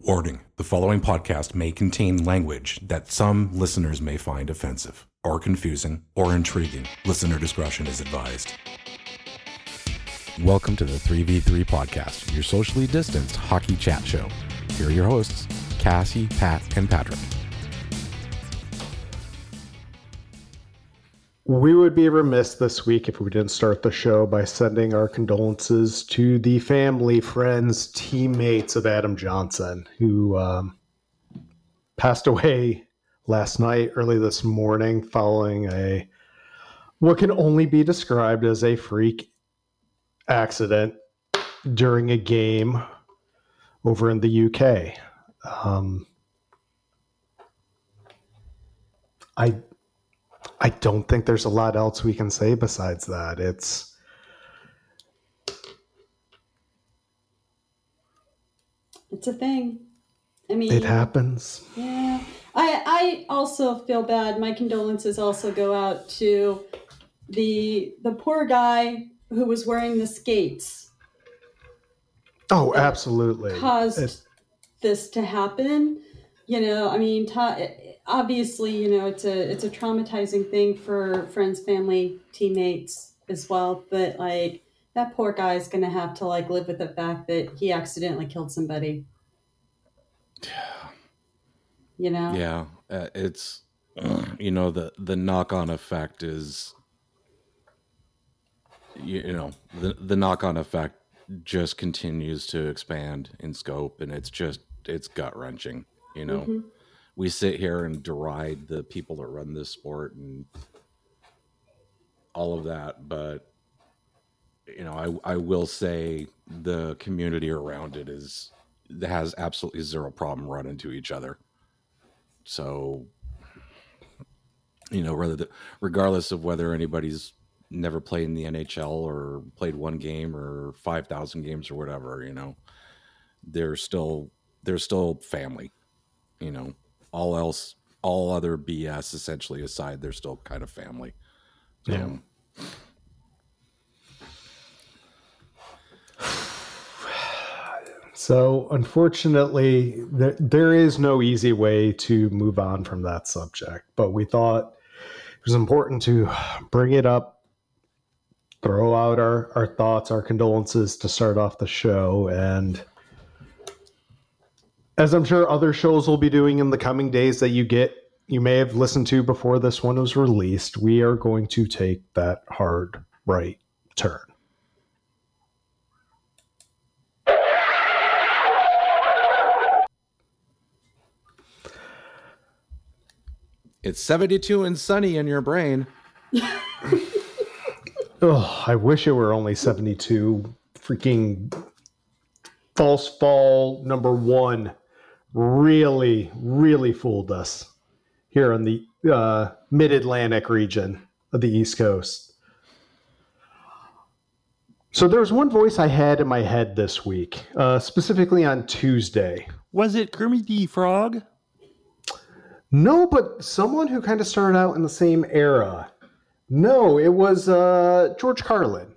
Warning the following podcast may contain language that some listeners may find offensive, or confusing, or intriguing. Listener discretion is advised. Welcome to the 3v3 podcast, your socially distanced hockey chat show. Here are your hosts, Cassie, Pat, and Patrick. We would be remiss this week if we didn't start the show by sending our condolences to the family, friends, teammates of Adam Johnson, who um, passed away last night, early this morning, following a what can only be described as a freak accident during a game over in the UK. Um, I I don't think there's a lot else we can say besides that. It's It's a thing. I mean, it happens. Yeah. I I also feel bad. My condolences also go out to the the poor guy who was wearing the skates Oh, absolutely. caused this to happen. You know, I mean, ta- obviously, you know, it's a it's a traumatizing thing for friends, family, teammates as well. But like that poor guy's gonna have to like live with the fact that he accidentally killed somebody. Yeah. You know. Yeah, uh, it's you know the the knock on effect is you, you know the the knock on effect just continues to expand in scope, and it's just it's gut wrenching. You know, Mhm. We sit here and deride the people that run this sport and all of that, but you know, I I will say the community around it is has absolutely zero problem running to each other. So, you know, whether the, regardless of whether anybody's never played in the NHL or played one game or five thousand games or whatever, you know, they're still they're still family. You know, all else, all other BS essentially aside, they're still kind of family. So, Yeah. So, unfortunately, there, there is no easy way to move on from that subject, but we thought it was important to bring it up, throw out our, our thoughts, our condolences to start off the show. And as I'm sure other shows will be doing in the coming days that you get, you may have listened to before this one was released, we are going to take that hard right turn. it's seventy two and sunny in your brain. Oh, I wish it were only 72. Freaking false fall number one really, really fooled us here in the uh, mid Atlantic region of the East Coast. So there was one voice I had in my head this week, uh, specifically on Tuesday. Was it Kermit the Frog? No, but someone who kind of started out in the same era. No, it was uh, George Carlin.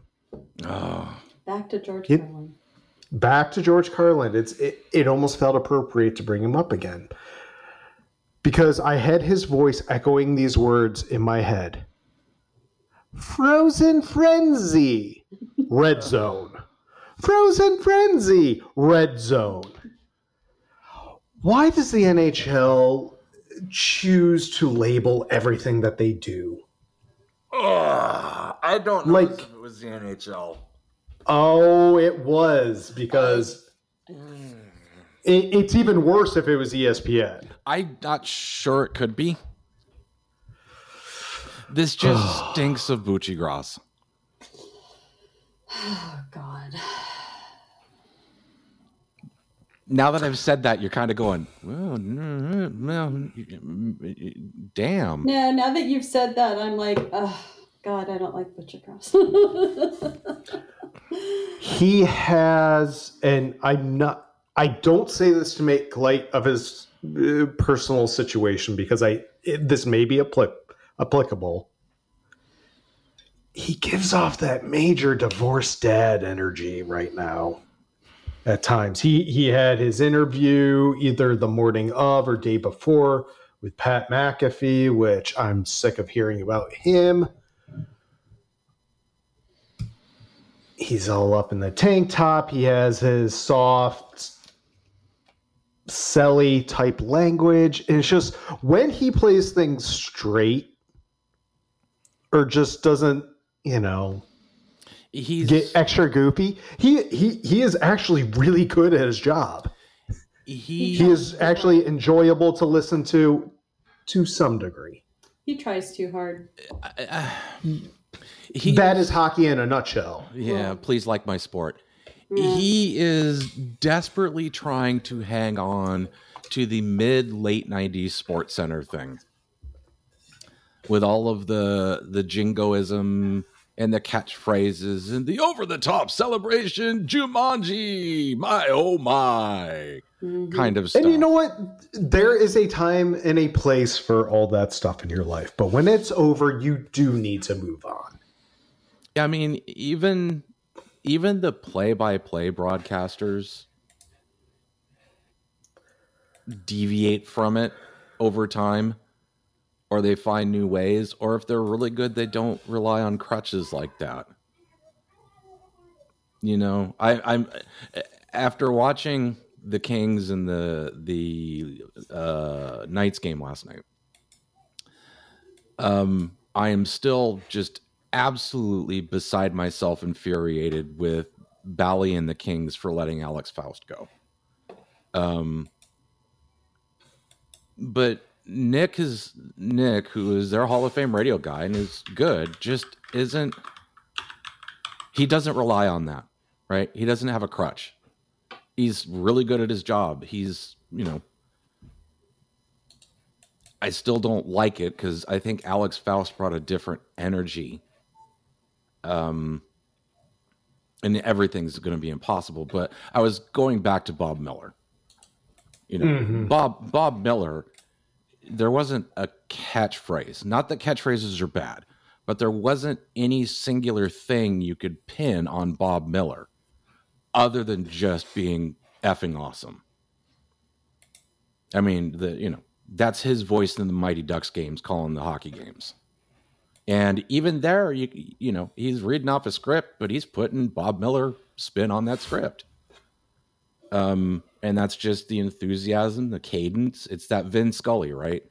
Oh, Back to George It- Carlin. Back to George Carlin. It's it, it almost felt appropriate to bring him up again. Because I had his voice echoing these words in my head. Frozen frenzy, red zone. Frozen frenzy, red zone. Why does the NHL choose to label everything that they do? Ugh, I don't know Like- if it was the NHL. Oh, it was because oh. it, it's even worse if it was ESPN. I'm not sure it could be. This just stinks of Buccigross. Oh God. Now that I've said that, you're kind of going, well, mm, well, damn. Yeah, now that you've said that, I'm like, oh God, I don't like Buccigross. he has and i'm not i don't say this to make light of his uh, personal situation because i it, this may be appli- applicable he gives off that major divorced dad energy right now at times. He he had his interview either the morning of or day before with Pat McAfee, which I'm sick of hearing about him. He's all up in the tank top. He has his soft, selly type language. And it's just when he plays things straight or just doesn't, you know, He's get extra goofy, he he he is actually really good at his job. he, He is actually enjoyable to listen to to some degree. He tries too hard. He that is hockey in a nutshell. Yeah, hmm. please like my sport. He is desperately trying to hang on to the mid late 90s sports center thing. With all of the the jingoism and the catchphrases and the over the top celebration Jumanji, my oh my mm-hmm. kind of stuff. And you know what? There is a time and a place for all that stuff in your life. But when it's over, you do need to move on. I mean, even even the play-by-play broadcasters deviate from it over time, or they find new ways, or if they're really good, they don't rely on crutches like that. You know, I, I'm after watching the Kings and the the uh, Knights game last night. Um, I am still just absolutely beside myself, infuriated with Bally and the Kings for letting Alex Faust go. Um, but Nick is Nick, who is their Hall of Fame radio guy and is good, just isn't. He doesn't rely on that, right? He doesn't have a crutch. He's really good at his job. He's, you know, I still don't like it because I think Alex Faust brought a different energy. Um, and everything's going to be impossible. But I was going back to Bob Miller. You know, Bob Bob Miller. There wasn't a catchphrase. Not that catchphrases are bad, but there wasn't any singular thing you could pin on Bob Miller, other than just being effing awesome. I mean, the you know that's his voice in the Mighty Ducks games, calling the hockey games. And even there, you you know, he's reading off a script, but he's putting Bob Miller spin on that script. Um, and that's just the enthusiasm, the cadence. It's that Vin Scully, right?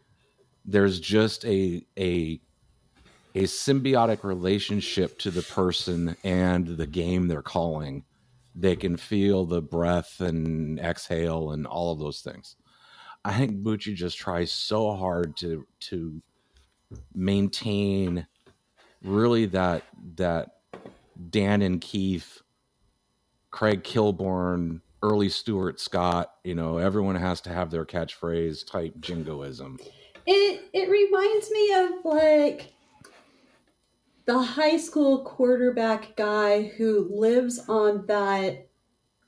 There's just a a a symbiotic relationship to the person and the game they're calling. They can feel the breath and exhale and all of those things. I think Bucci just tries so hard to to maintain really that that Dan and Keith, Craig Kilborn, early Stuart Scott, you know, everyone has to have their catchphrase type jingoism. It it reminds me of like the high school quarterback guy who lives on that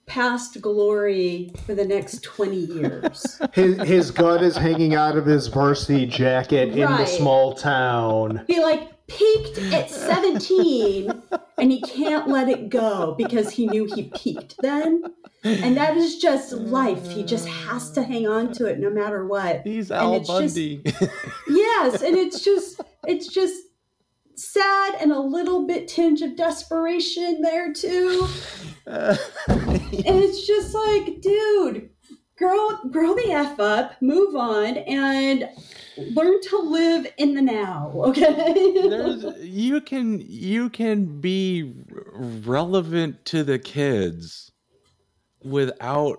past glory for the next 20 years. His his gut is hanging out of his varsity jacket in the small town. he like peaked at 17 and he can't let it go because he knew he peaked then. And that is just life. He just has to hang on to it no matter what. He's And Al just- Bundy. yes and it's just it's just sad and a little bit tinge of desperation there too and it's just like dude grow grow the f up move on and learn to live in the now okay? You can you can be relevant to the kids without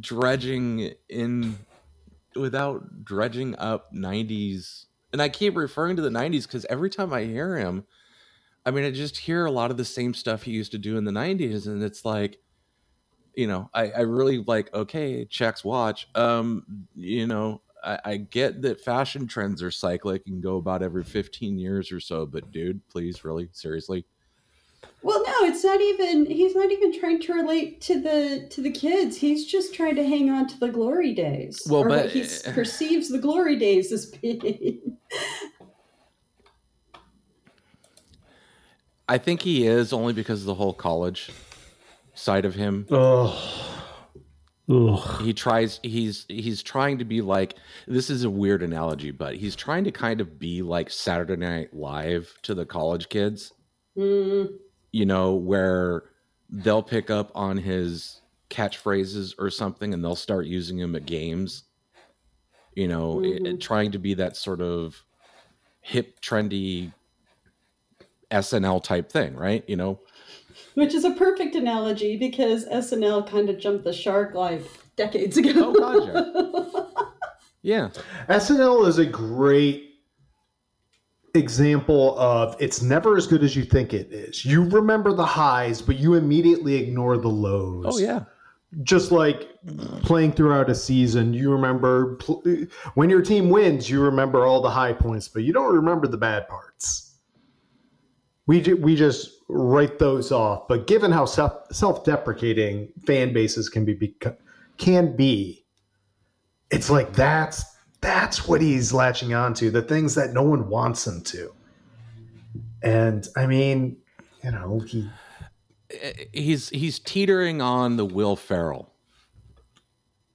dredging in without dredging up 90s and i keep referring to the 90s because every time i hear him i mean i just hear a lot of the same stuff he used to do in the 90s and it's like you know i, I really like okay checks watch. Um you know I, I get that fashion trends are cyclic and go about every 15 years or so but dude please really? Seriously? Well no it's not even he's not even trying to relate to the to the kids. He's just trying to hang on to the glory days Well, or but- what he s- perceives the glory days as being. I think he is only because of the whole college side of him. Oh, Ugh. he tries he's he's trying to be like this is a weird analogy but he's trying to kind of be like saturday night live to the college kids Mm, you know where they'll pick up on his catchphrases or something and they'll start using them at games you know it- Mhm. trying to be that sort of hip trendy snl type thing right you know which is a perfect analogy because SNL kind of jumped the shark like decades ago. Oh, yeah SNL is a great example of it's never as good as you think it is. You remember the highs, but you immediately ignore the lows. oh yeah Just like playing throughout a season, you remember pl- when your team wins, you remember all the high points, but you don't remember the bad parts. We ju- we just write those off. But given how self self deprecating fan bases can be, beco- can be, it's like that's that's what he's latching onto the things that no one wants him to. And I mean, you know, he eh, he's he's teetering on the Will Ferrell.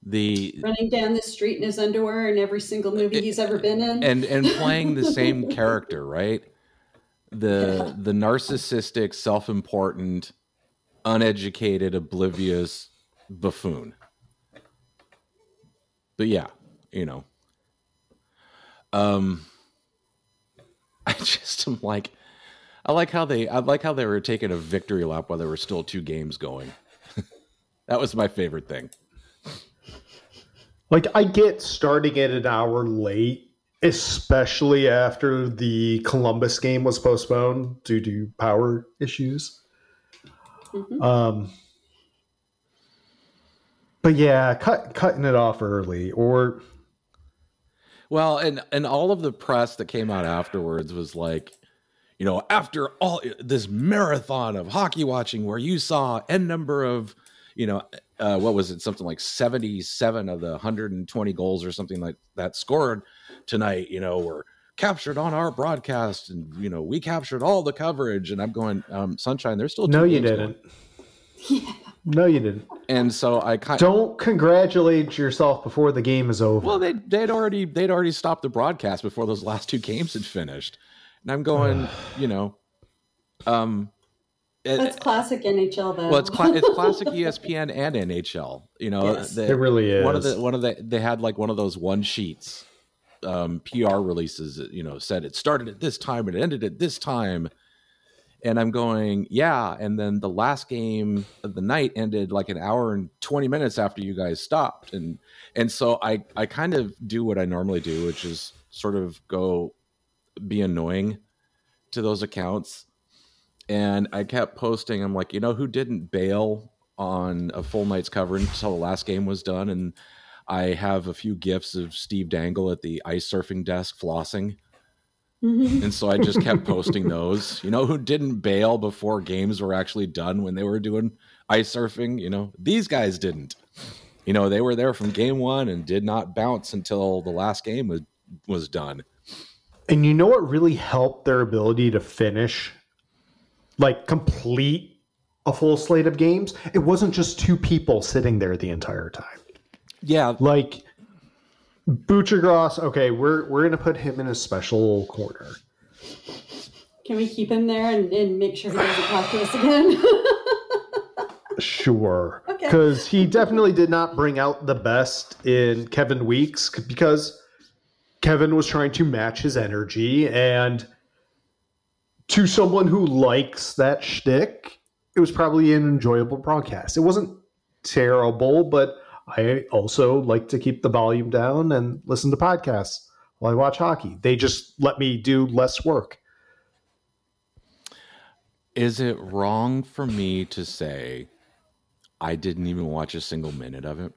The Running down the street in his underwear in every single movie eh, he's ever been in. and and playing the same character, right? The the narcissistic, self-important, uneducated, oblivious buffoon. But yeah, you know. Um I just am like I like how they I like how they were taking a victory lap while there were still two games going. that was my favorite thing. Like I get starting it an hour late, especially after the Columbus game was postponed due to power issues. Mhm. Um, but yeah, cut cutting it off early or Well, and and all of the press that came out afterwards was like, you know, after all this marathon of hockey watching where you saw n number of, you know, uh, what was it, something like seventy seven of the 120 goals or something like that scored tonight, you know, were captured on our broadcast, and you know, we captured all the coverage, and I'm going, um, sunshine, there's still two no, you didn't. yeah. No, you didn't. and so I kind Don't congratulate yourself before the game is over. Well, they they'd already they'd already stopped the broadcast before those last two games had finished, and I'm going, you know, um, it- That's classic NHL though. well, it's cla- it's classic ESPN and NHL. You know, Yes. the- it really is. one of the one of the they had like one of those one sheets um PR releases you know said it started at this time and it ended at this time and I'm going yeah and then the last game of the night ended like an hour and 20 minutes after you guys stopped and and so I I kind of do what I normally do which is sort of go be annoying to those accounts and I kept posting I'm like you know who didn't bail on a full night's coverage until the last game was done and I have a few gifs of Steve Dangle at the ice surfing desk flossing. And so I just kept posting those. You know who didn't bail before games were actually done when they were doing ice surfing? You know, these guys didn't. You know, they were there from game one and did not bounce until the last game was was done. And you know what really helped their ability to finish, like complete a full slate of games? It wasn't just two people sitting there the entire time. Yeah, Like Buccigross, okay, we're we're gonna put him in a special corner. Can we keep him there and, and make sure he doesn't talk to us again? Sure. Okay. Because he definitely did not bring out the best in Kevin Weeks because Kevin was trying to match his energy. And to someone who likes that shtick, it was probably an enjoyable broadcast. It wasn't terrible, but I also like to keep the volume down and listen to podcasts while I watch hockey. They just let me do less work. is it wrong for me to say I didn't even watch a single minute of it?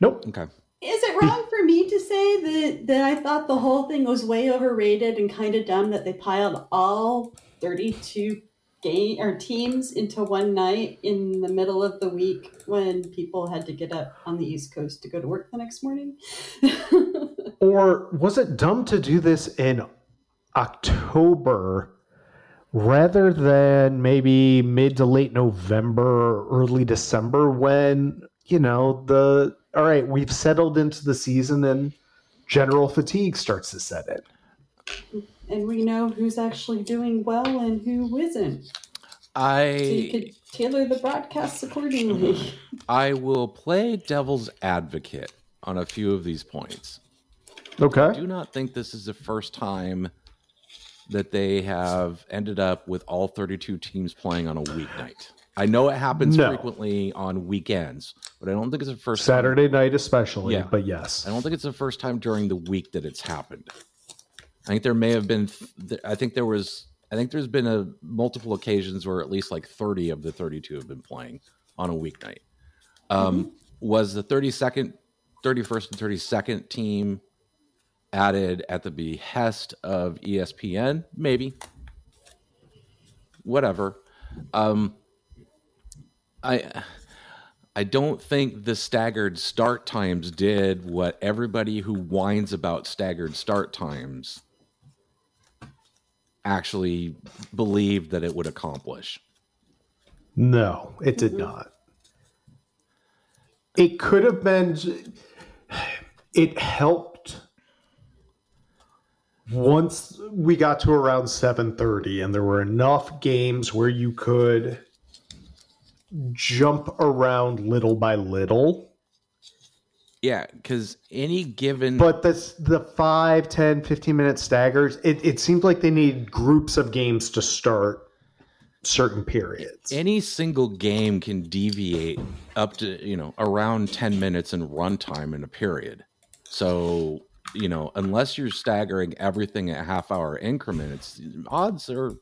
Nope. Okay. Is it wrong for me to say that, that I thought the whole thing was way overrated and kind of dumb that they piled all 32 game or teams into one night in the middle of the week when people had to get up on the East Coast to go to work the next morning? Or was it dumb to do this in October rather than maybe mid to late November early December when, you know, the all right, we've settled into the season and general fatigue starts to set in. And we know who's actually doing well and who isn't. I So you I could tailor the broadcasts accordingly. I will play devil's advocate on a few of these points. Okay. I do not think this is the first time that they have ended up with all 32 teams playing on a weeknight. I know it happens No. frequently on weekends, but I don't think it's the first time. Saturday night especially, Yeah. but yes. I don't think it's the first time during the week that it's happened. I think there may have been. th- I think there was. I think there's been a multiple occasions where at least like 30 of the 32 have been playing on a weeknight. Um, Was the 32nd, 31st, and 32nd team added at the behest of ESPN? Maybe. Whatever. Um, I. I don't think the staggered start times did what everybody who whines about staggered start times actually believed that it would accomplish. No, it did mm-hmm. not. It could have been. It helped once we got to around seven thirty, and there were enough games where you could jump around little by little. Yeah, because any given But this the 5, 10, 15 minute staggers, it, it seemed like they need groups of games to start certain periods. any single game can deviate up to you know around 10 minutes in runtime in a period so you know unless you're staggering everything at half hour increments odds are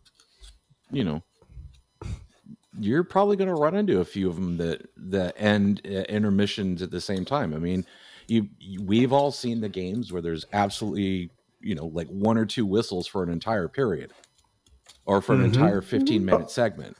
you know you're probably going to run into a few of them that that end uh, intermissions at the same time i mean you, you we've all seen the games where there's absolutely you know like one or two whistles for an entire period or for an Mhm. entire 15 minute segment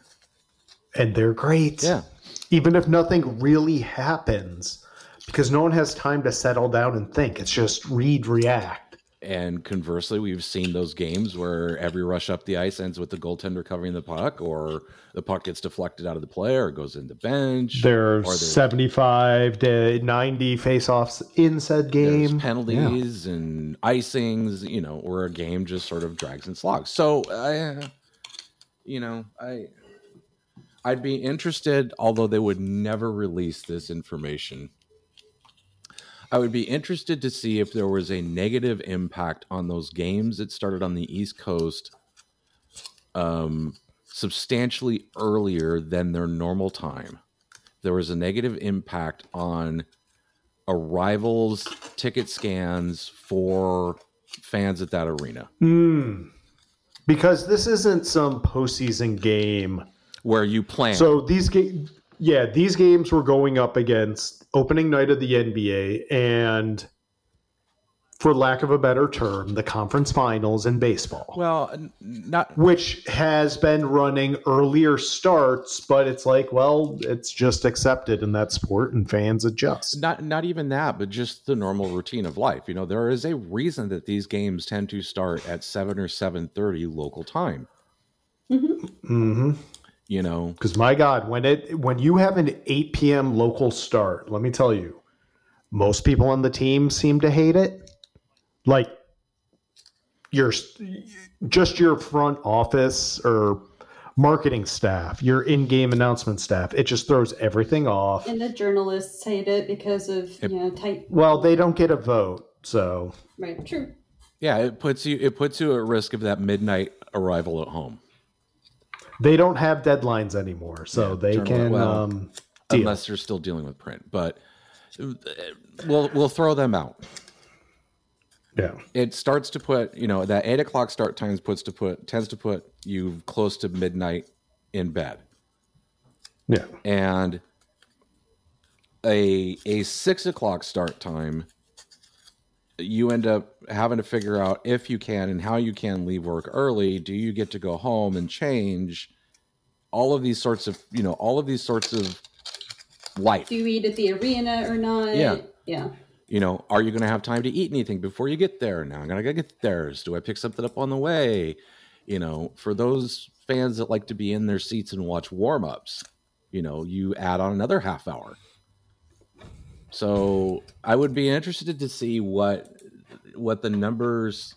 and they're great. yeah even if nothing really happens, because no one has time to settle down and think. It's just read, react. And conversely, we've seen those games where every rush up the ice ends with the goaltender covering the puck, or the puck gets deflected out of the play, or goes in the bench. There's or there's, 75 to 90 face-offs in said there's game. penalties and icings, you know, or a game just sort of drags and slogs. So, I, you know, I, I'd be interested, although they would never release this information. I would be interested to see if there was a negative impact on those games that started on the East Coast um, substantially earlier than their normal time. There was a negative impact on arrivals, ticket scans for fans at that arena, Hmm. Because this isn't some postseason game. where you plan. So these ga- yeah, these games were going up against opening night of the NBA and for lack of a better term, the conference finals in baseball. well, not which has been running earlier starts, but it's like, well, it's just accepted in that sport and fans adjust. not not even that but just the normal routine of life you know there is a reason that these games tend to start at 7 or 7.30 local time Mm-hmm. You know Because my God, when it when you have an 8 p.m. local start, let me tell you, most people on the team seem to hate it. Like your just your front office or marketing staff, your in-game announcement staff, it just throws everything off. and the journalists hate it because of you know tight. Well, they don't get a vote, so Right. True. yeah it puts you it puts you at risk of that midnight arrival at home they don't have deadlines anymore, so Yeah, they can well, um, unless they're still dealing with print but uh, we'll we'll throw them out yeah. it starts to put you know that eight o'clock start times puts to put tends to put you close to midnight in bed Yeah. and a a six o'clock start time you end up having to figure out if you can and how you can leave work early do you get to go home and change all of these sorts of you know all of these sorts of life Do you eat at the arena or not? Yeah. Yeah. you know are you going to have time to eat anything before you get there now i'm going to get theirs do i pick something up on the way you know, for those fans that like to be in their seats and watch warm ups, you know, you add on another half hour. So I would be interested to see what what the numbers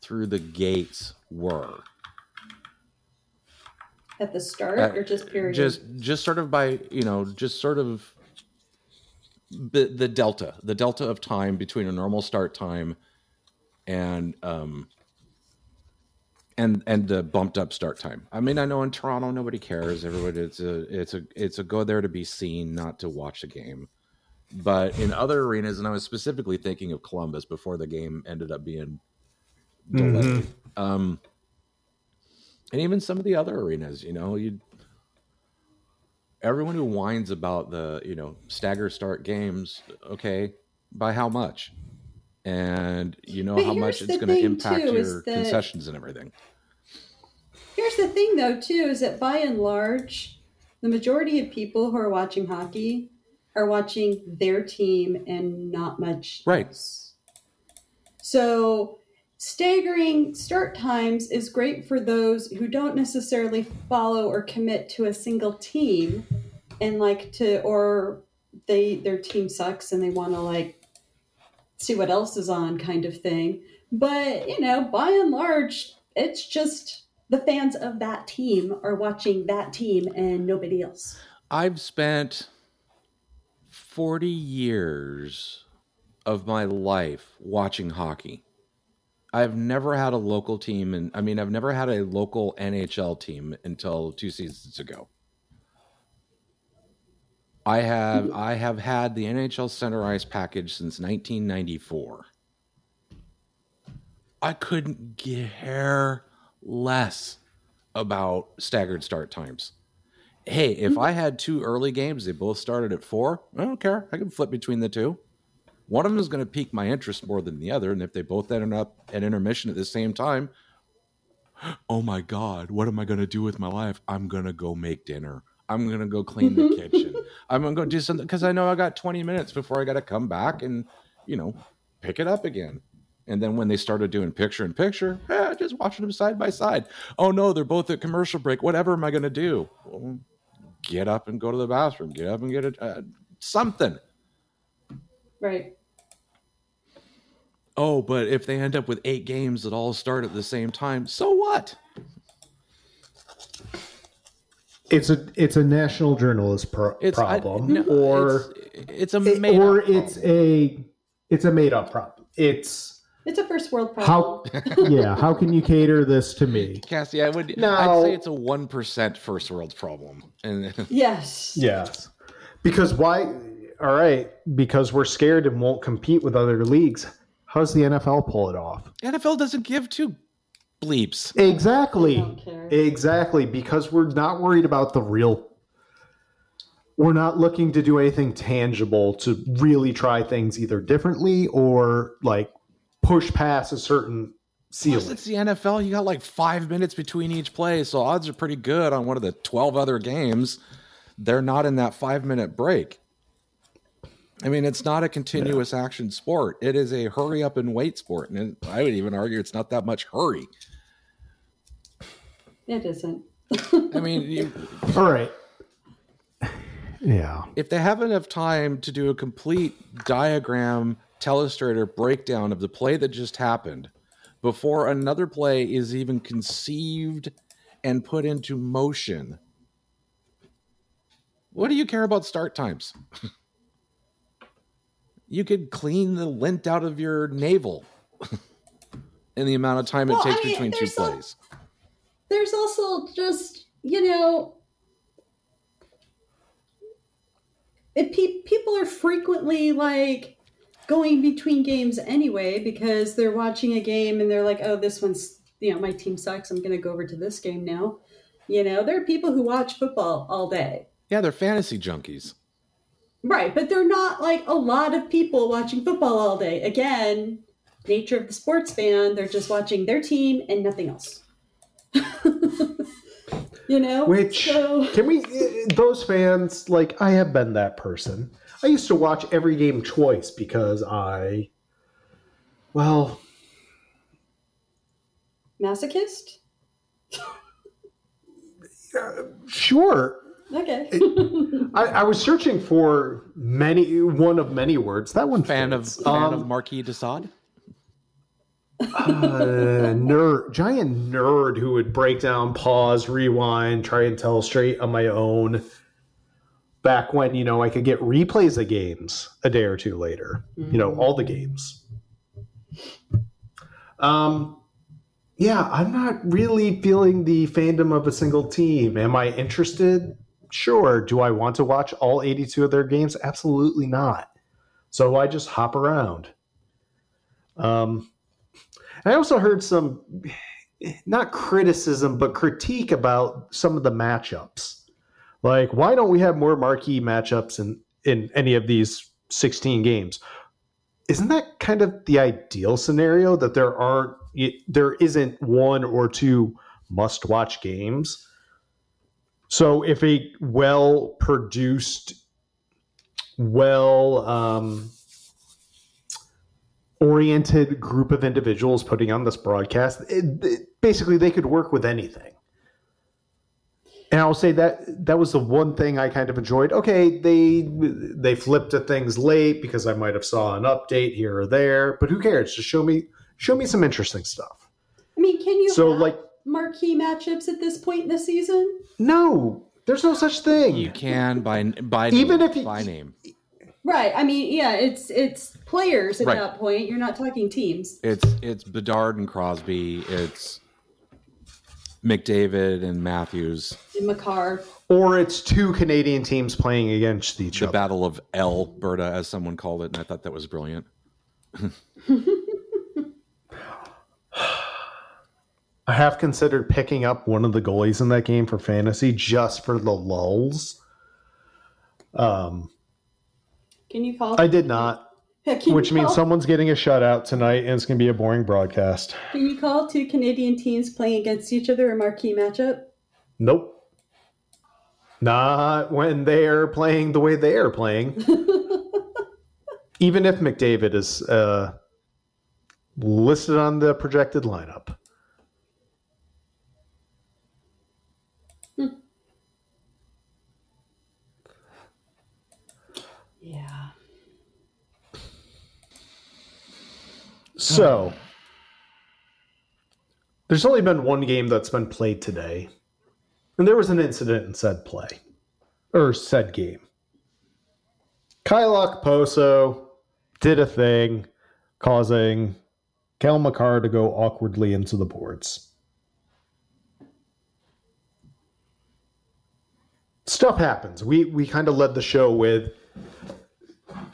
through the gates were. At the start Uh, or just period? Just just sort of by you know just sort of the the delta the delta of time between a normal start time and um and and the bumped up start time. I mean, I know in Toronto nobody cares. Everybody, it's a it's a it's a go there to be seen, not to watch a game. But in other arenas, and I was specifically thinking of Columbus before the game ended up being delayed. Um, and even some of the other arenas, you know, you everyone who whines about the you know stagger start games, okay, by how much? And you know But how much it's going to impact too, your that- concessions and everything. Here's the thing, though, too, is that by and large, the majority of people who are watching hockey are watching their team and not much Right. else. So, staggering start times is great for those who don't necessarily follow or commit to a single team and like to, or they their team sucks and they want to like see what else is on kind of thing. But, you know, by and large, it's just the fans of that team are watching that team and nobody else. I've spent 40 years of my life watching hockey. I've never had a local team, and I mean, I've never had a local NHL team until two seasons ago. I have I have had the NHL Center Ice package since 1994. I couldn't care less about staggered start times hey, if I had two early games, they both started at four, I don't care. I can flip between the two. One of them is going to pique my interest more than the other. And if they both end up at intermission at the same time, oh my God, what am I going to do with my life? I'm going to go make dinner. I'm going to go clean the kitchen. I'm going to go do something because I know I got 20 minutes before I got to come back and, you know, pick it up again. And then when they started doing picture in picture, eh, just watching them side by side. Oh no, they're both at commercial break. Whatever am I going to do? Well, get up and go to the bathroom. Get up and get it. Uh, something. Right. Oh, but if they end up with eight games that all start at the same time, so what? It's a it's a national journalist pro- It's I- problem, no, or it's, it's a it- made or up it's problem. a it's a made up problem. It's It's a first world problem. how yeah. How can you cater this to me? Cassie. I would. Now- I'd say it's a one percent first world problem, and Yes. Yes, because why? All right, because we're scared and won't compete with other leagues. How's the NFL pull it off? NFL doesn't give two bleeps. Exactly. I don't care. Exactly, because we're not worried about the real. We're not looking to do anything tangible to really try things either differently or like push past a certain Plus, ceiling. it's the NFL. You got like five minutes between each play, so odds are pretty good on one of the twelve other games. They're not in that five minute break. I mean, it's not a continuous action sport. It is a hurry up and wait sport, and it, I would even argue it's not that much hurry. It isn't. I mean, you, All right. Yeah. if they have enough time to do a complete diagram telestrator breakdown of the play that just happened before another play is even conceived and put into motion what do you care about start times you could clean the lint out of your navel in the amount of time Well, it I takes mean, between two there's some- plays There's also just, you know, it, pe- people are frequently like going between games anyway because they're watching a game and they're like, oh, this one's, you know, my team sucks. I'm going to go over to this game now. You know, there are people who watch football all day. yeah they're fantasy junkies Right, but they're not like a lot of people watching football all day. Again, nature of the sports fan, they're just watching their team and nothing else. you know? Which So, can we? Those fans, like I have been that person. I used to watch every game twice because I, well, masochist? Sure. Okay. I, I was searching for many one of many words. That one Fan of fan Um, of Marquis de Sade? Uh, nerd, giant nerd who would break down, pause, rewind, try and telestrate on my own. Back when you know I could get replays of games a day or two later, you know all the games. Um, yeah, I'm not really feeling the fandom of a single team. Am I interested? Sure. Do I want to watch all 82 of their games? Absolutely not. So I just hop around. Um, I also heard some, not criticism, but critique about some of the matchups. Like, why don't we have more marquee matchups in, in any of these 16 games? Isn't that kind of the ideal scenario that there aren't, there isn't one or two must watch games? So if a well produced, well um, oriented group of individuals putting on this broadcast, it, it- basically they could work with anything. And I'll say that that was the one thing I kind of enjoyed. Okay, they they flipped to things late because I might have saw an update here or there, but who cares? Just show me show me some interesting stuff. I mean, can you So have like marquee matchups at this point in the season? no, there's no such thing. You can by by Even name, if you- by name. Right. I mean, yeah, it's it's players at Right. that point. You're not talking teams. It's it's Bedard and Crosby. It's McDavid and Matthews. In Makar. or it's two Canadian teams playing against each The other. The Battle of Alberta, as someone called it, and I thought that was brilliant. I have considered picking up one of the goalies in that game for fantasy just for the lulls. Um, Can you call? I did not, which means call- someone's getting a shutout tonight, and it's going to be a boring broadcast. Can you call two Canadian teams playing against each other a marquee matchup? Nope. Not when they're playing the way they are playing. Even if McDavid is uh, listed on the projected lineup. Yeah. So, there's only been one game that's been played today, and there was an incident in said play or said game. Kyle Okposo did a thing causing Cale Makar to go awkwardly into the boards. Stuff happens. We we kind of led the show with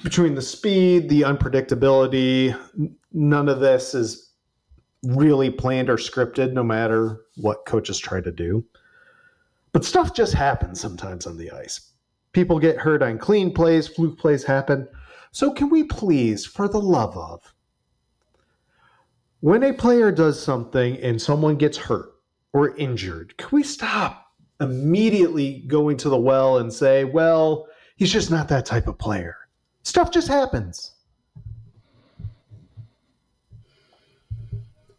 between the speed, the unpredictability, none of this is really planned or scripted, no matter what coaches try to do. But stuff just happens sometimes on the ice. People get hurt on clean plays, fluke plays happen. So, can we please, for the love of, when a player does something and someone gets hurt or injured, can we stop immediately going to the well and say, well, he's just not that type of player? Stuff just happens.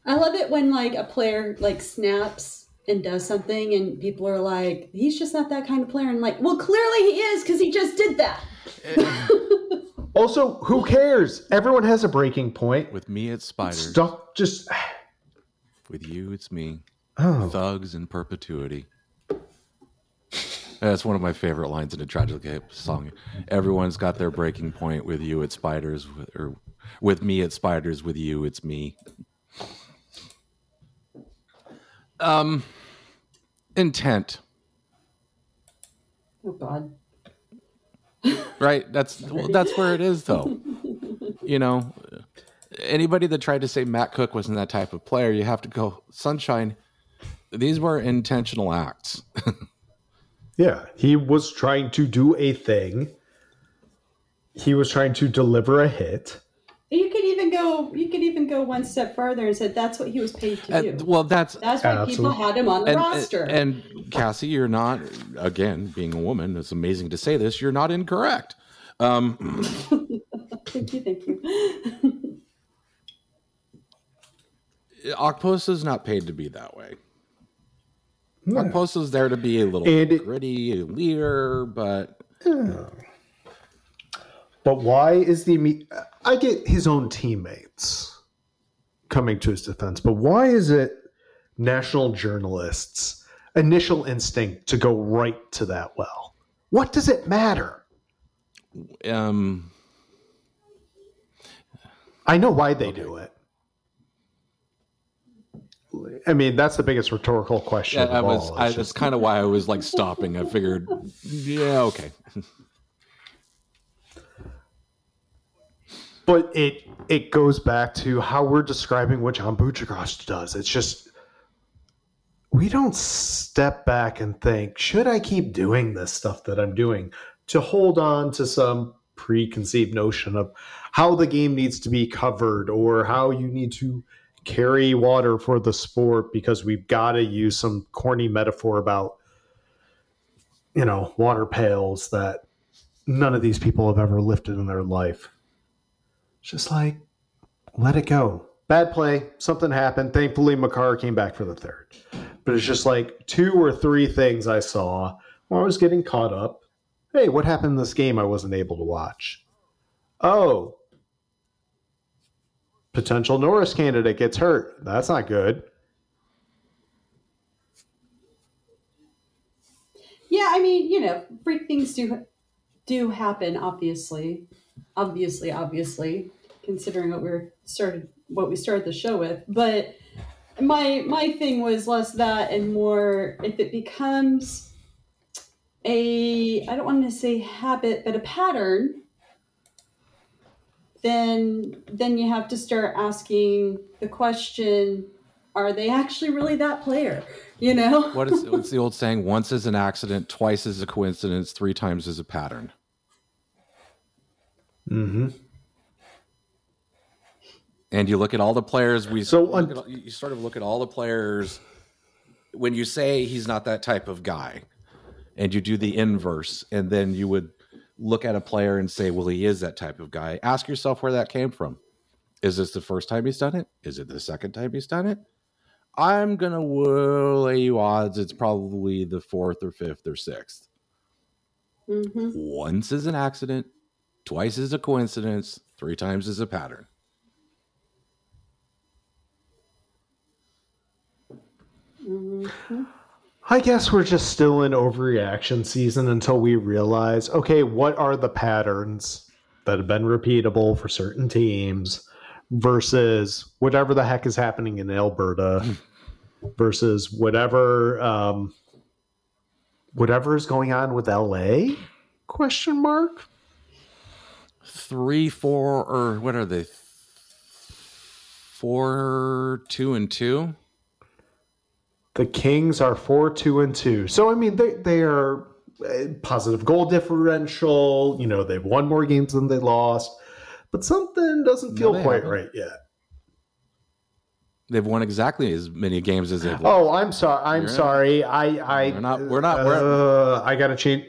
I love it when like a player like snaps and does something and people are like, he's just not that kind of player. And like, well, clearly he is because he just did that. Also, who cares? Everyone has a breaking point. With me, it's spiders. Stuff just. With you, it's me. Oh, Thugs in perpetuity. That's one of my favorite lines in a Tragic Hip song. Everyone's got their breaking point. With you, it's spiders. With, or with me, it's spiders. With you, it's me. Um, intent. Oh God. right that's well, that's where it is though you know anybody that tried to say matt cooke wasn't that type of player you have to go sunshine these were intentional acts yeah. He was trying to do a thing. He was trying to deliver a hit. You could even go. You could even go one step further and said that's what he was paid to do. And- well that's that's why people had him on the and, roster. and cassie you're not again being a woman it's amazing to say this you're not incorrect um thank you, thank you. Okposo is not paid to be that way Okposo's there to be a little it- gritty a leader, but But why is the I get his own teammates coming to his defense, but why is it national journalists' initial instinct to go right to that well? What does it matter? um, I know why they do it. I mean, that's the biggest rhetorical question. yeah, I was. I, that's kind of why I was like stopping. I figured, yeah, okay. but it it goes back to how we're describing what John Buccigross does. It's just we don't step back and think, should I keep doing this stuff that I'm doing to hold on to some preconceived notion of how the game needs to be covered or how you need to carry water for the sport because we've got to use some corny metaphor about you know water pails that none of these people have ever lifted in their life just like let it go. Bad play, something happened. Thankfully, Makar came back for the third. But it's just like two or three things I saw where I was getting caught up. Hey, what happened in this game I wasn't able to watch? Oh, potential Norris candidate gets hurt. That's not good. Yeah, I mean, you know, freak things do do happen. Obviously, obviously, obviously, considering what we are started, what we started the show with. But my my thing was less that and more if it becomes a I don't want to say habit, but a pattern. Then then you have to start asking the question: Are they actually really that player? You know. What is what's the old saying? Once is an accident, twice is a coincidence, three times is a pattern. Mm-hmm. And you look at all the players we So, un- at you sort of look at all the players when you say he's not that type of guy, and you do the inverse, and then you would look at a player and say, "Well, he is that type of guy." Ask yourself where that came from. Is this the first time he's done it? Is it the second time he's done it? I'm gonna lay you odds. It's probably the fourth or fifth or sixth. hmm Once is an accident, twice is a coincidence, three times is a pattern. I guess we're just still in overreaction season until we realize okay, what are the patterns that have been repeatable for certain teams versus whatever the heck is happening in Alberta versus whatever um, whatever is going on with LA? Question mark. Three, four, or what are they? Four, two, and two. The Kings are four, two, and two. So I mean, they they are uh, positive goal differential. You know, they've won more games than they lost, but something doesn't feel they quite haven't. right yet. They've won exactly as many games as they've lost. Oh, I'm sorry. I'm You're in. sorry. I I We're not- we're not- we're- Uh, I gotta change.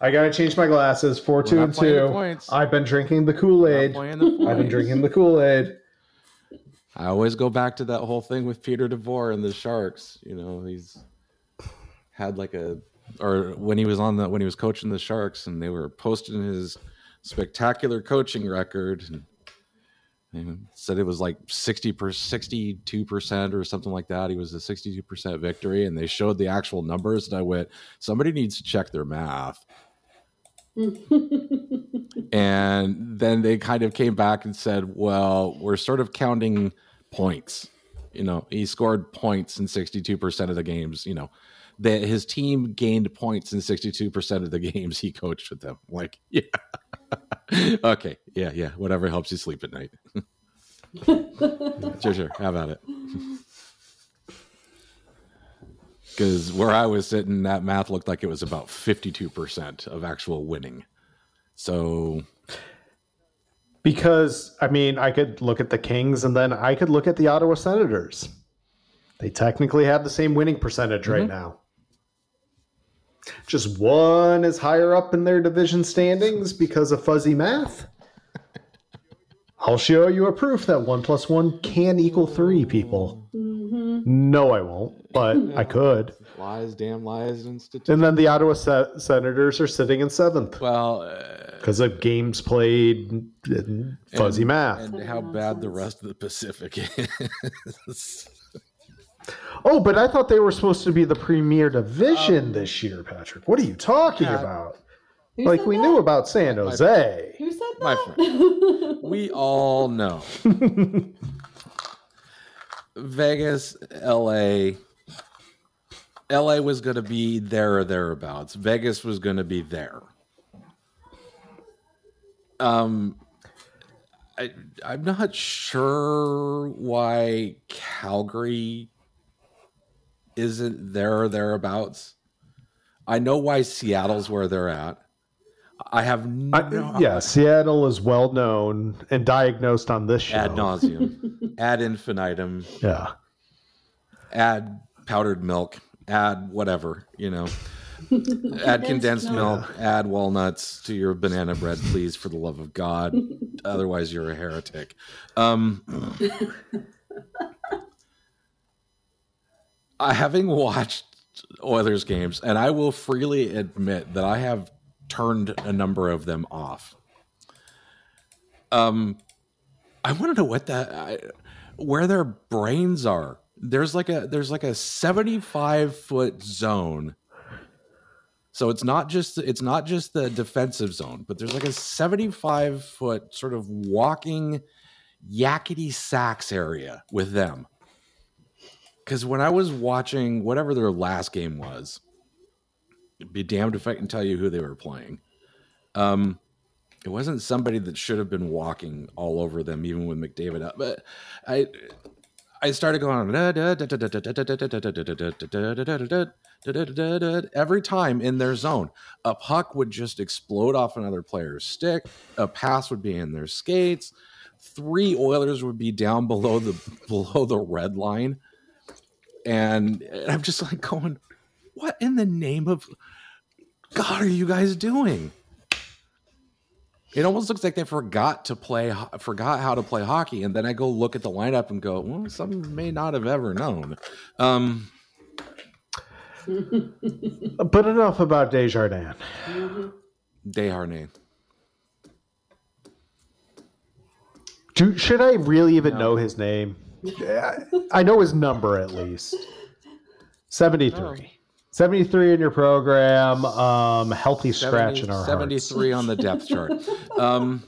I gotta change my glasses. Four two and two. I've been drinking the Kool Aid. I've been drinking the Kool Aid. I always go back to that whole thing with Peter DeBoer and the Sharks. You know, he's had like a, or when he was on the when he was coaching the Sharks, and they were posting his spectacular coaching record, and, and said it was like sixty per sixty two percent or something like that. He was a sixty two percent victory, and they showed the actual numbers, and I went, somebody needs to check their math. and then they kind of came back and said, "Well, we're sort of counting points. You know, he scored points in sixty-two percent of the games. You know, that his team gained points in sixty-two percent of the games he coached with them. Like, yeah, okay, yeah, yeah, whatever helps you sleep at night. sure, sure, How about it." Because where I was sitting, that math looked like it was about 52% of actual winning. So Because I mean, I could look at the Kings and then I could look at the Ottawa Senators. They technically have the same winning percentage right mm-hmm. now. Just one is higher up in their division standings because of fuzzy math. I'll show you a proof that one plus one can equal three, people. No, I won't, but I could. Lies, damn lies, and statistics. And then the Ottawa Se- Senators are sitting in seventh well, uh, because of games played and fuzzy and- math. and how bad the rest of the Pacific is. oh, but I thought they were supposed to be the premier division this year, Patrick. What are you talking Yeah. about? Who like we that? knew about San Jose. Who said My that? we all know Vegas, LA. LA was going to be there or thereabouts. Vegas was going to be there. Um, I, I'm not sure why Calgary isn't there or thereabouts. I know why Seattle's where they're at. I have no I, yeah, Seattle is well known and diagnosed on this show. ad nauseum, ad infinitum, Yeah. add powdered milk, add whatever, you know. add condensed milk, add walnuts to your banana bread, please, for the love of God. Otherwise, you're a heretic. Um, I having watched Oilers games, and I will freely admit that I have turned a number of them off. Um, I want to know what that I, where their brains are. There's like a there's like a 75 foot zone. So it's not just it's not just the defensive zone, but there's like a 75 foot sort of walking Yakety Sax area with them. Because when I was watching whatever their last game was, be damned if I can tell you who they were playing. Um, it wasn't somebody that should have been walking all over them, even with McDavid up. But I, I started going every time in their zone. A puck would just explode off another player's stick. A pass would be in their skates. Three Oilers would be down below the below the red line, and I'm just like going, "What in the name of God are you guys doing?" It almost looks like they forgot to play, forgot how to play hockey, and then I go look at the lineup and go, "Well, some may not have ever known." Um, But enough about Desjardins. Desharnais. Do, should I really even know his name? I- I know his number at least. 73. 73 in your program. Um, healthy scratch 70 in our 73 on the depth chart. Um,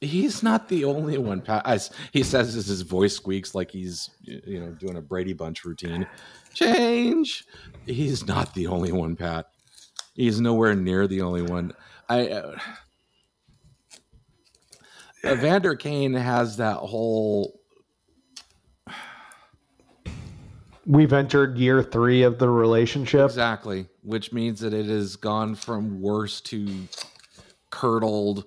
he's not the only one. Pat, he says as his voice squeaks like he's you know doing a Brady Bunch routine. Change. He's not the only one, Pat. He's nowhere near the only one. I. Uh, Evander Kane has that whole We've entered year three of the relationship. Exactly, which means that it has gone from worse to curdled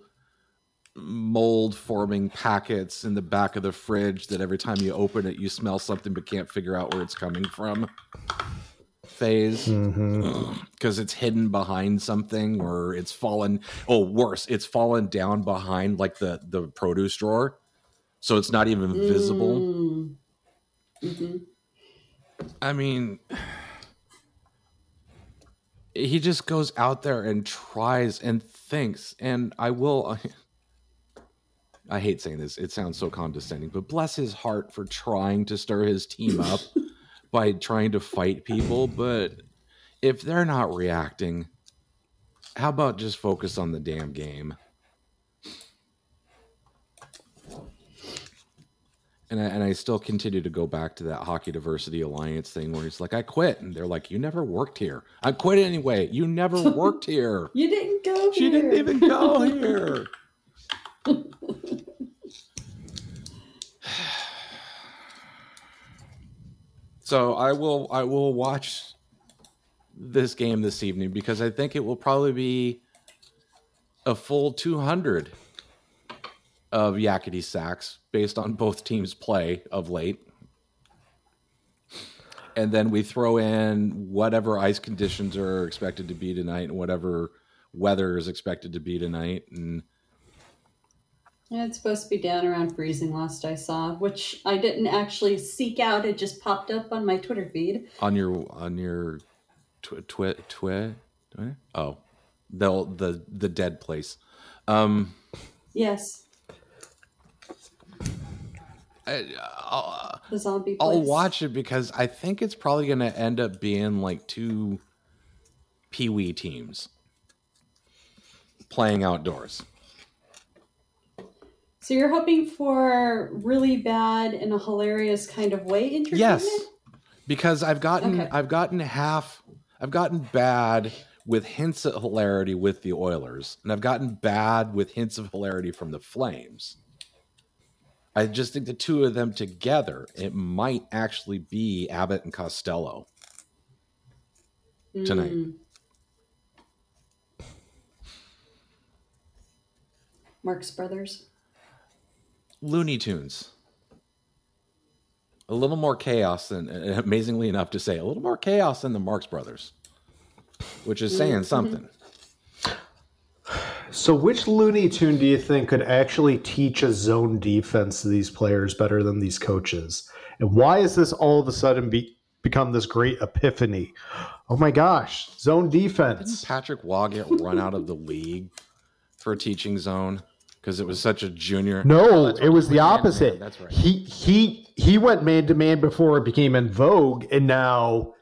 mold forming packets in the back of the fridge that every time you open it you smell something but can't figure out where it's coming from phase. Because it's hidden behind something or it's fallen oh worse it's fallen down behind like the the produce drawer. So it's not even visible. Mm. I mean, he just goes out there and tries and thinks. And I will, I hate saying this, it sounds so condescending, but bless his heart for trying to stir his team up by trying to fight people. But if they're not reacting, how about just focus on the damn game? And I, and I still continue to go back to that Hockey Diversity Alliance thing where he's like, I quit. And they're like, You never worked here. I quit anyway. You never worked here. You didn't go. She didn't even go here. so I will I will watch this game this evening because I think it will probably be a full 200 of Yakety Sax based on both teams' play of late. And then we throw in whatever ice conditions are expected to be tonight and whatever weather is expected to be tonight. And Yeah, it's supposed to be down around freezing last I saw, which I didn't actually seek out. It just popped up on my Twitter feed. on your on your twi twi twi twi- oh the the the dead place um Yes, I, I'll, the zombie. I'll watch it because i think it's probably going to end up being like two pee-wee teams playing outdoors So you're hoping for really bad in a hilarious kind of way entertainment? yes because i've gotten Okay. i've gotten half i've gotten bad with hints of hilarity with the oilers and i've gotten bad with hints of hilarity from the flames i just think the two of them together it might actually be abbott and costello. Tonight. Mm. Marx Brothers. looney tunes. A little more chaos than amazingly enough to say a little more chaos than the marx brothers which is saying something So, which Looney Tune do you think could actually teach a zone defense to these players better than these coaches? And why is this all of a sudden be, become this great epiphany? Oh my gosh, zone defense! Didn't. Patrick Waugh get run out of the league for teaching zone because it was such a junior? No, that's it was the opposite. That's right. He he he went man to man before it became in vogue, and now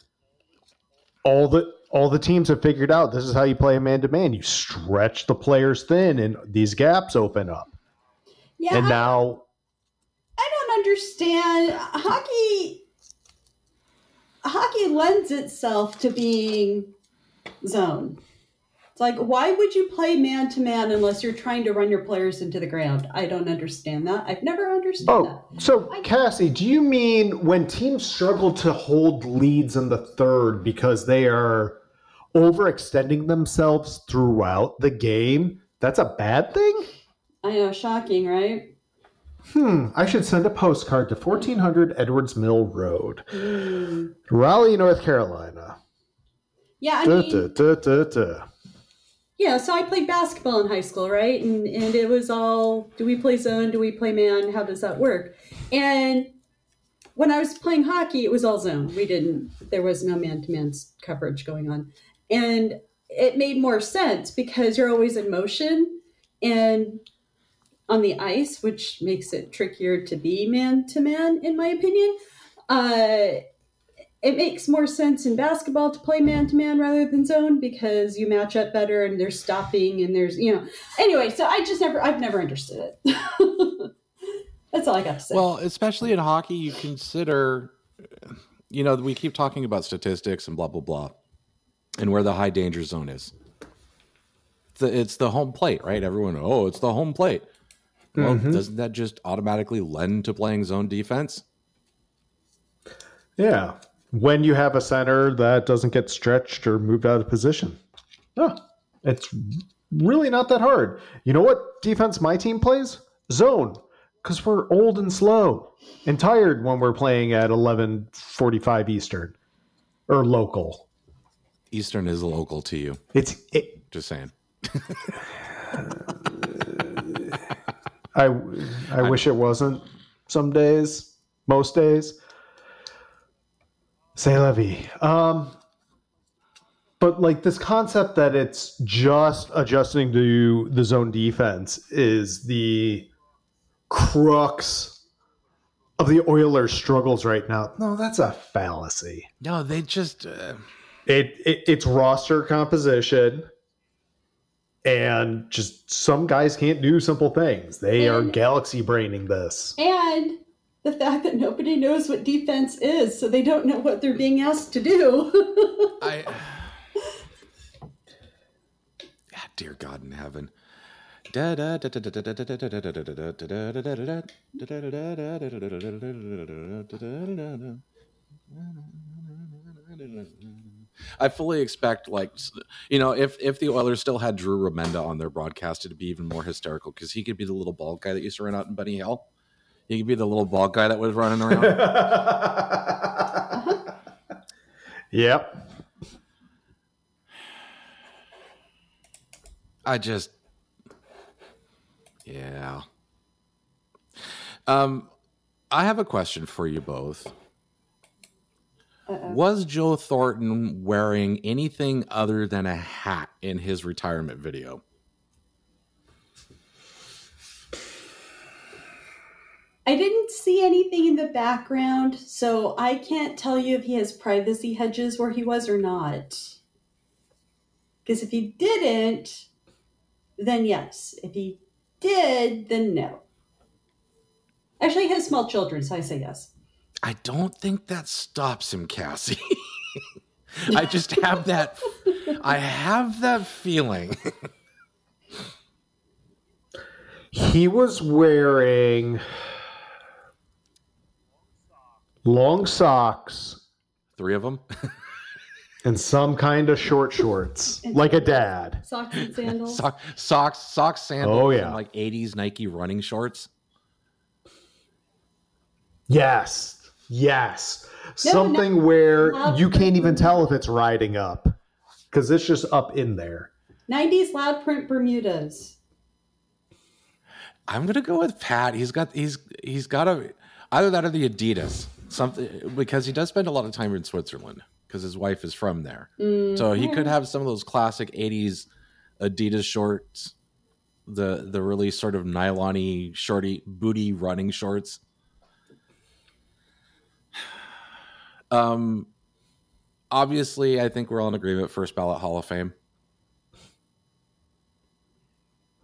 all the all the teams have figured out this is how you play a man to man. You stretch the players thin, and these gaps open up. Yeah, And I, now I don't understand. Hockey hockey lends itself to being zone. It's like why would you play man to man unless you're trying to run your players into the ground? I don't understand that. I've never understood Oh, that. so Cassie, do you mean when teams struggle to hold leads in the third because they are overextending themselves throughout the game? That's a bad thing? I know, shocking, right? Hmm, I should send a postcard to 1400 Edwards Mill Road. Raleigh, North Carolina. Yeah, I Duh, mean, duh, duh, duh, duh. Yeah, so I played basketball in high school, right? And and it was all do we play zone, do we play man, how does that work? And when I was playing hockey, it was all zone. We didn't there was no man to man coverage going on. And it made more sense because you're always in motion and on the ice, which makes it trickier to be man to man, in my opinion. Uh it makes more sense in basketball to play man to man rather than zone because you match up better and there's stopping and there's you know anyway so i just never i've never understood it that's all i got to say Well, especially in hockey, you consider, you know, we keep talking about statistics and blah blah blah, and where the high danger zone is. The, it's the home plate, right? Everyone, oh, it's the home plate. Well, mm-hmm. doesn't that just automatically lend to playing zone defense? Yeah. When you have a center that doesn't get stretched or moved out of position. No, it's really not that hard. You know what defense my team plays? Zone. Because we're old and slow and tired when we're playing at 11:45 Eastern or local. Eastern is local to you. It's it, Just saying. I I wish it wasn't some days, most days. Say levy. Um, but like this concept that it's just adjusting to the zone defense is the crux of the Oilers' struggles right now. No, that's a fallacy. No, they just. Uh, It, it it's roster composition, and just some guys can't do simple things. They are galaxy braining this. and the fact that nobody knows what defense is so they don't know what they're being asked to do I. Ah, dear God in heaven. I fully expect, like, you know, if if the Oilers still had Drew Remenda on their broadcast, it'd be even more hysterical because he could be the little bald guy that used to run out in Benny Hill. He could be the little bald guy that was running around. Yep. I just, yeah. Um, I have a question for you both. Was Joe Thornton wearing anything other than a hat in his retirement video? I didn't see anything in the background, so I can't tell you if he has privacy hedges where he was or not. Because if he didn't, then yes. If he did, then no. Actually, he has small children, so I say yes. I don't think that stops him, Cassie. I just have that. I have that feeling. He was wearing long socks Three of them. and some kind of short shorts, like a dad. Socks and sandals. Sock, socks, socks, sandals, Oh, yeah. and like '80s Nike running shorts. Yes, yes. No, Something where Loud you can't even tell if it's riding up because it's just up in there. 90s loud print Bermudas. I'm gonna go with Pat. He's got he's he's got a either that or the Adidas something because he does spend a lot of time in Switzerland because his wife is from there. So he could have some of those classic '80s Adidas shorts, the the really sort of nylon-y, shorty booty running shorts. Um, obviously, I think we're all in agreement. First ballot Hall of Fame.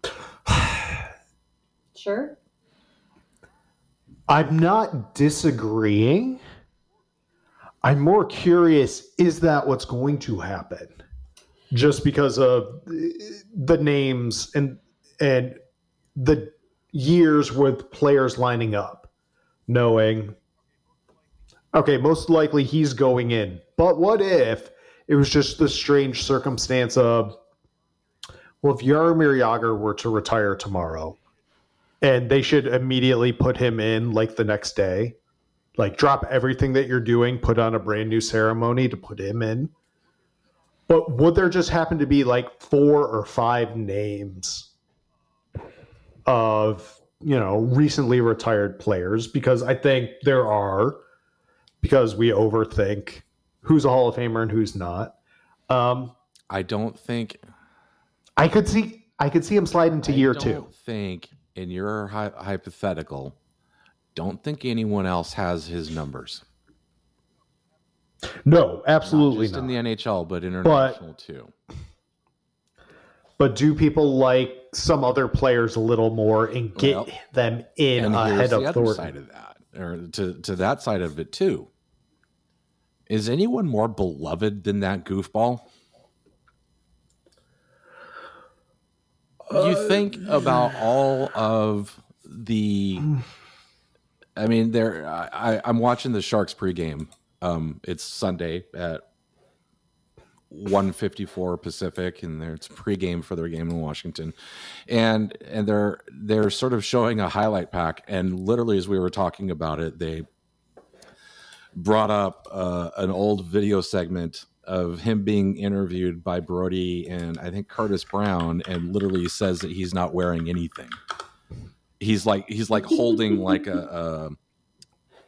Sure. I'm not disagreeing. I'm more curious is that what's going to happen? Just because of the names and and the years with players lining up, knowing okay, most likely he's going in. But what if it was just the strange circumstance of well, if Jaromir Jagr were to retire tomorrow, and they should immediately put him in like the next day. Like drop everything that you're doing put on a brand new ceremony to put him in. But would there just happen to be like four or five names of you know recently retired players? Because i think there are because we overthink who's a hall of famer and who's not. Um I don't think i could see i could see him slide into I year don't two. think in your hy- hypothetical, don't think anyone else has his numbers. no absolutely Not just not in the NHL, but international too. But do people like some other players a little more and get Well, them in And here's ahead the of other side of that, or to to that side of it too. Is anyone more beloved than that goofball? You think about all of the I mean, there. I, I- I'm watching the Sharks pregame. Um, it's Sunday at 1:54 Pacific, and there it's pregame for their game in Washington, and and they're they're sort of showing a highlight pack, and literally as we were talking about it, they brought up uh, an old video segment of him being interviewed by Brody and I think Curtis Brown, and literally says that he's not wearing anything. He's like he's like holding like a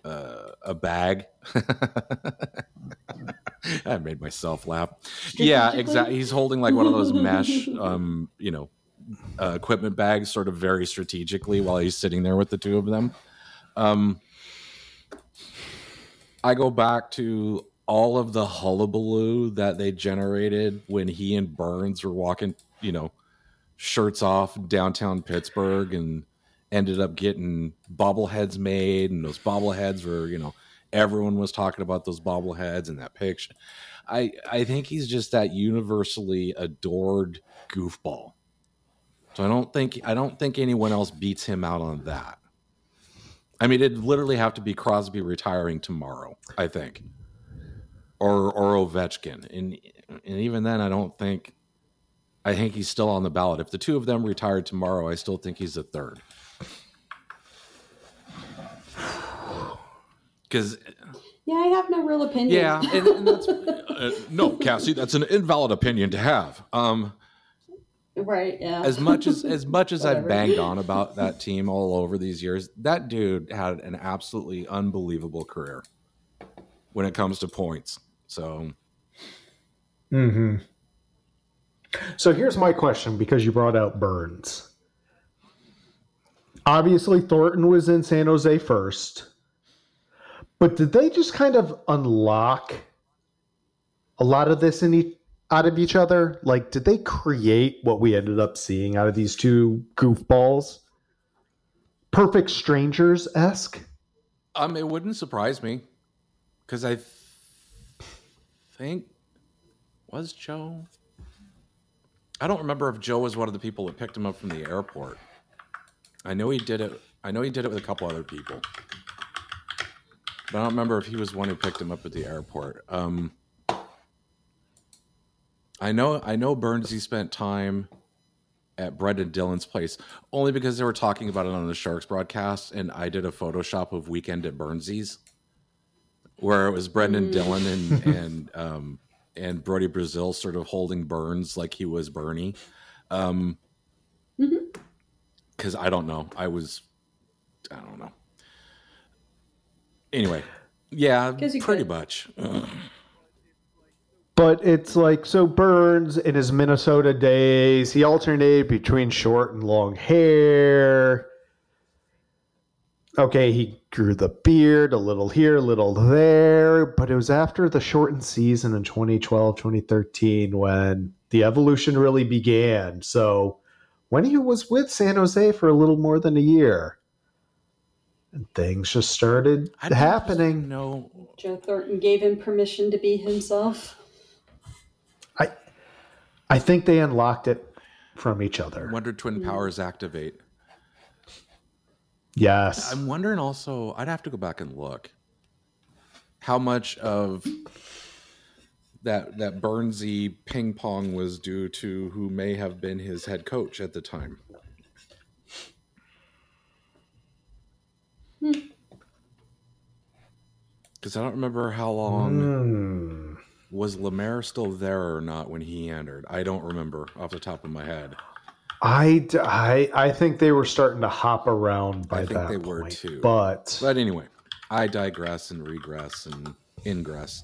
a, a, a bag. I made myself laugh. Yeah, exactly. He's holding like one of those mesh, um, you know, uh, equipment bags, sort of very strategically while he's sitting there with the two of them. Um, I go back to all of the hullabaloo that they generated when he and Burns were walking, you know, shirts off downtown Pittsburgh and ended up getting bobbleheads made. And those bobbleheads were, you know, everyone was talking about those bobbleheads and that picture. I, I think he's just that universally adored goofball. So I don't think I don't think anyone else beats him out on that. I mean, it'd literally have to be Crosby retiring tomorrow, I think, or or Ovechkin, and and even then, I don't think. I think he's still on the ballot. If the two of them retired tomorrow, I still think he's the third. Because Yeah, I have no real opinion. yeah, and, and that's uh, no, Cassie. That's an invalid opinion to have. Um, Right. Yeah. as much as as much as I've banged on about that team all over these years, that dude had an absolutely unbelievable career when it comes to points. So Mm-hmm. So here's my question because you brought out Burns. Obviously, Thornton was in San Jose first, but did they just kind of unlock a lot of this in e- out of each other? Like, did they create what we ended up seeing out of these two goofballs? Perfect strangers esque. um, it wouldn't surprise me because I think was Joe. I don't remember if Joe was one of the people that picked him up from the airport. I know he did it. I know he did it with a couple other people, but I don't remember if he was one who picked him up at the airport. Um, I know. I know Burnsy spent time at Brendan Dillon's place only because they were talking about it on the Sharks broadcast, and I did a Photoshop of Weekend at Burnsy's, where it was Brendan Dillon and and um, and Brody Brazil sort of holding Burns like he was Bernie. Um, because I don't know, I was, I don't know. Anyway, yeah, pretty could. much. Ugh. But it's like so Burns in his Minnesota days, he alternated between short and long hair. Okay, he grew the beard a little here, a little there, but it was after the shortened season in 2012, 2013 when the evolution really began. So when he was with San Jose for a little more than a year, and things just started I happening. No, Joe Thornton gave him permission to be himself. I I think they unlocked it from each other. Wonder Twin hmm. Powers activate. Yes. I'm wondering also, I'd have to go back and look how much of that that Burnsy ping pong was due to who may have been his head coach at the time. Because I don't remember how long Hmm. was Lemaire still there or not when he entered. I don't remember off the top of my head. I, I, I think they were starting to hop around by I think that they point. were too. But But anyway, I digress and regress and ingress.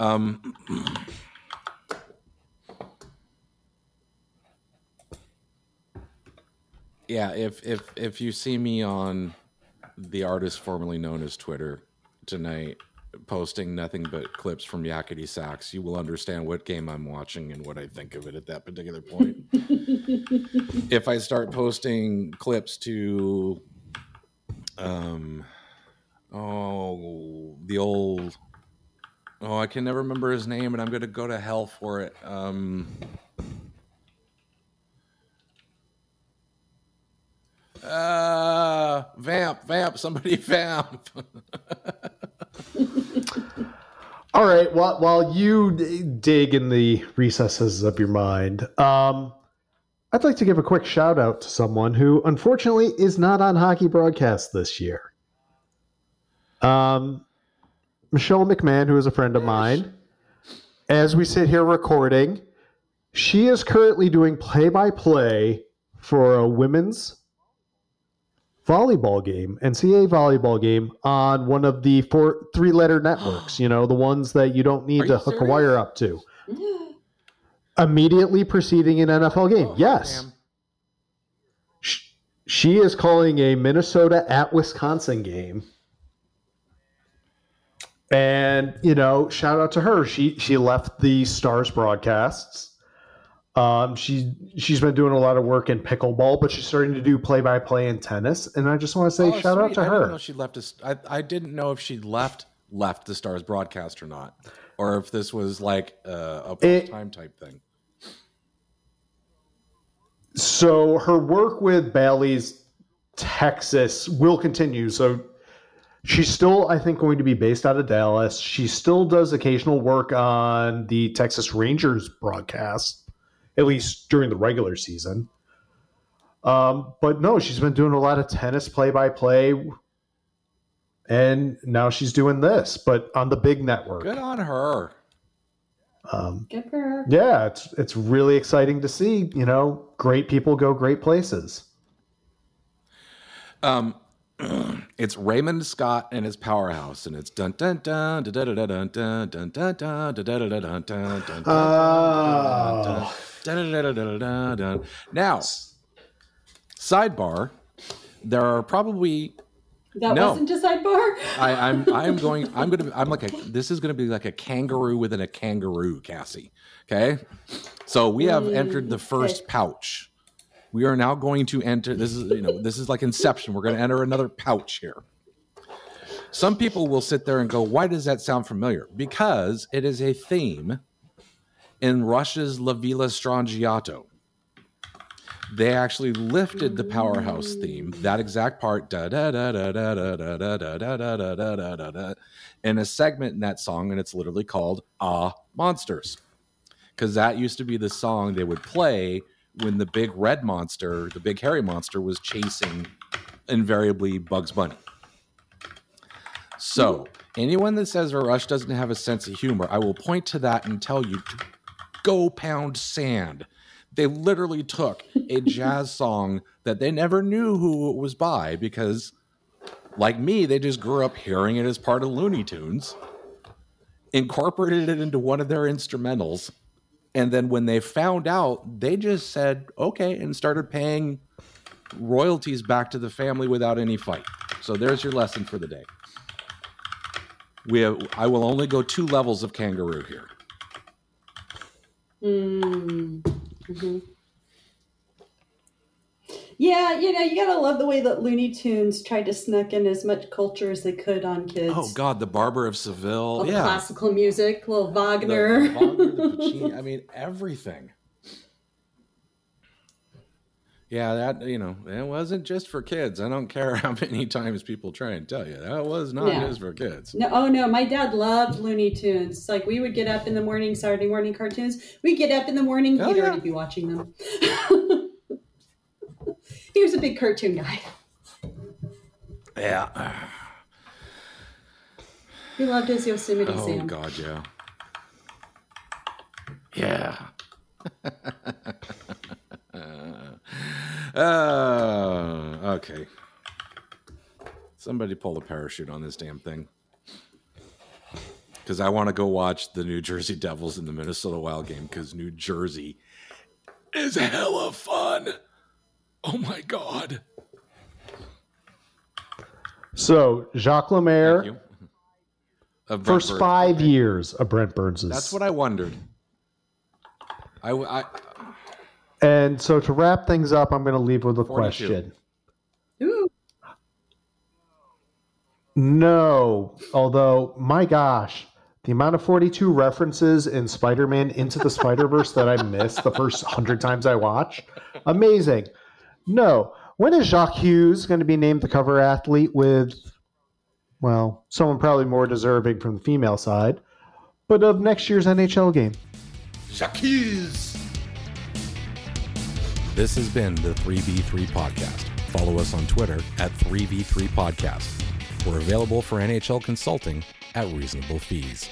Um, yeah, if if if you see me on the artist formerly known as Twitter tonight, posting nothing but clips from Yakety Sax, you will understand what game I'm watching and what I think of it at that particular point. if I start posting clips to um oh the old oh i can never remember his name and i'm gonna go to hell for it um uh vamp vamp somebody vamp all right, while while you dig in the recesses of your mind, um, I'd like to give a quick shout out to someone who unfortunately is not on hockey broadcast this year. Um, Michelle McMahon, who is a friend of mine, as we sit here recording, she is currently doing play by play for a women's volleyball game, NCAA volleyball game on one of the four three letter networks, you know, the ones that you don't need Are to hook a wire up to. Immediately preceding an NFL game. Oh, yes. damn. She is calling a Minnesota at Wisconsin game. And, you know, shout out to her. She she left the Stars broadcasts. Um, she she's been doing a lot of work in pickleball, but she's starting to do play by play in tennis. And I just want to say Oh, shout out sweet. to I didn't know her. she left us I, I didn't know if she left left the stars broadcast or not or if this was like uh, a part-time type thing So her work with Bailey's Texas will continue. So she's still, I think, going to be based out of Dallas. She still does occasional work on the Texas Rangers broadcast, at least during the regular season. Um, but no, she's been doing a lot of tennis play by play. And now she's doing this, but on the big network. good on her Um, Good for her. yeah, it's it's really exciting to see. You know, great people go great places. Um, it's Raymond Scott and his powerhouse, and it's dun dun dun dun dun dun dun dun dun dun dun dun dun dun dun dun Now, sidebar: there are probably That No. wasn't a sidebar. I, I'm I'm going I'm gonna I'm like a this is gonna be like a kangaroo within a kangaroo, Cassie. Okay, so we have mm, entered the first okay. pouch. We are now going to enter. This is you know this is like Inception. We're going to enter another pouch here. Some people will sit there and go, "Why does that sound familiar?" Because it is a theme in Rush's La Villa Strangiato. They actually lifted the powerhouse theme, that exact part, in a segment in that song, and it's literally called "Ah Monsters," because that used to be the song they would play when the big red monster, the big hairy monster, was chasing invariably Bugs Bunny. So, anyone that says Rush doesn't have a sense of humor, I will point to that and tell you to go pound sand. They literally took a jazz song that they never knew who it was by because, like me, they just grew up hearing it as part of Looney Tunes, incorporated it into one of their instrumentals, and then when they found out, they just said, okay, and started paying royalties back to the family without any fight. So there's your lesson for the day. We have, I will only go two levels of kangaroo here. Mm. hmm Yeah, you know, you gotta love the way that Looney Tunes tried to snuck in as much culture as they could on kids. Oh God, the Barber of Seville, yeah, classical music, little Wagner. the Wagner, the Puccini, I mean everything. Yeah, that you know, it wasn't just for kids. I don't care how many times people try and tell you that was not Yeah. just for kids. No, oh no, my dad loved Looney Tunes. It's like we would get up in the morning, Saturday morning cartoons. We get up in the morning, Oh, he'd yeah. already be watching them. he was a big cartoon guy. Yeah. He loved his Yosemite Oh Sam. God, yeah. Yeah. uh, okay. Somebody pull a parachute on this damn thing. Because I want to go watch the New Jersey Devils in the Minnesota Wild game because New Jersey is hella fun. Oh my God. So Jacques Lemaire, first Burns. five years of Brent Burns's. That's what I wondered. I, I And so to wrap things up, I'm going to leave with a 42. question. Ooh, No, although my gosh, the amount of 42 references in Spider-Man Into the Spider-Verse that I missed the first 100 times I watch, amazing. No, when is Jack Hughes going to be named the cover athlete with well, someone probably more deserving from the female side, but of next year's NHL game? Jacques. This has been the 3v3 Podcast. Follow us on Twitter at 3v3 Podcast. We're available for NHL consulting at reasonable fees.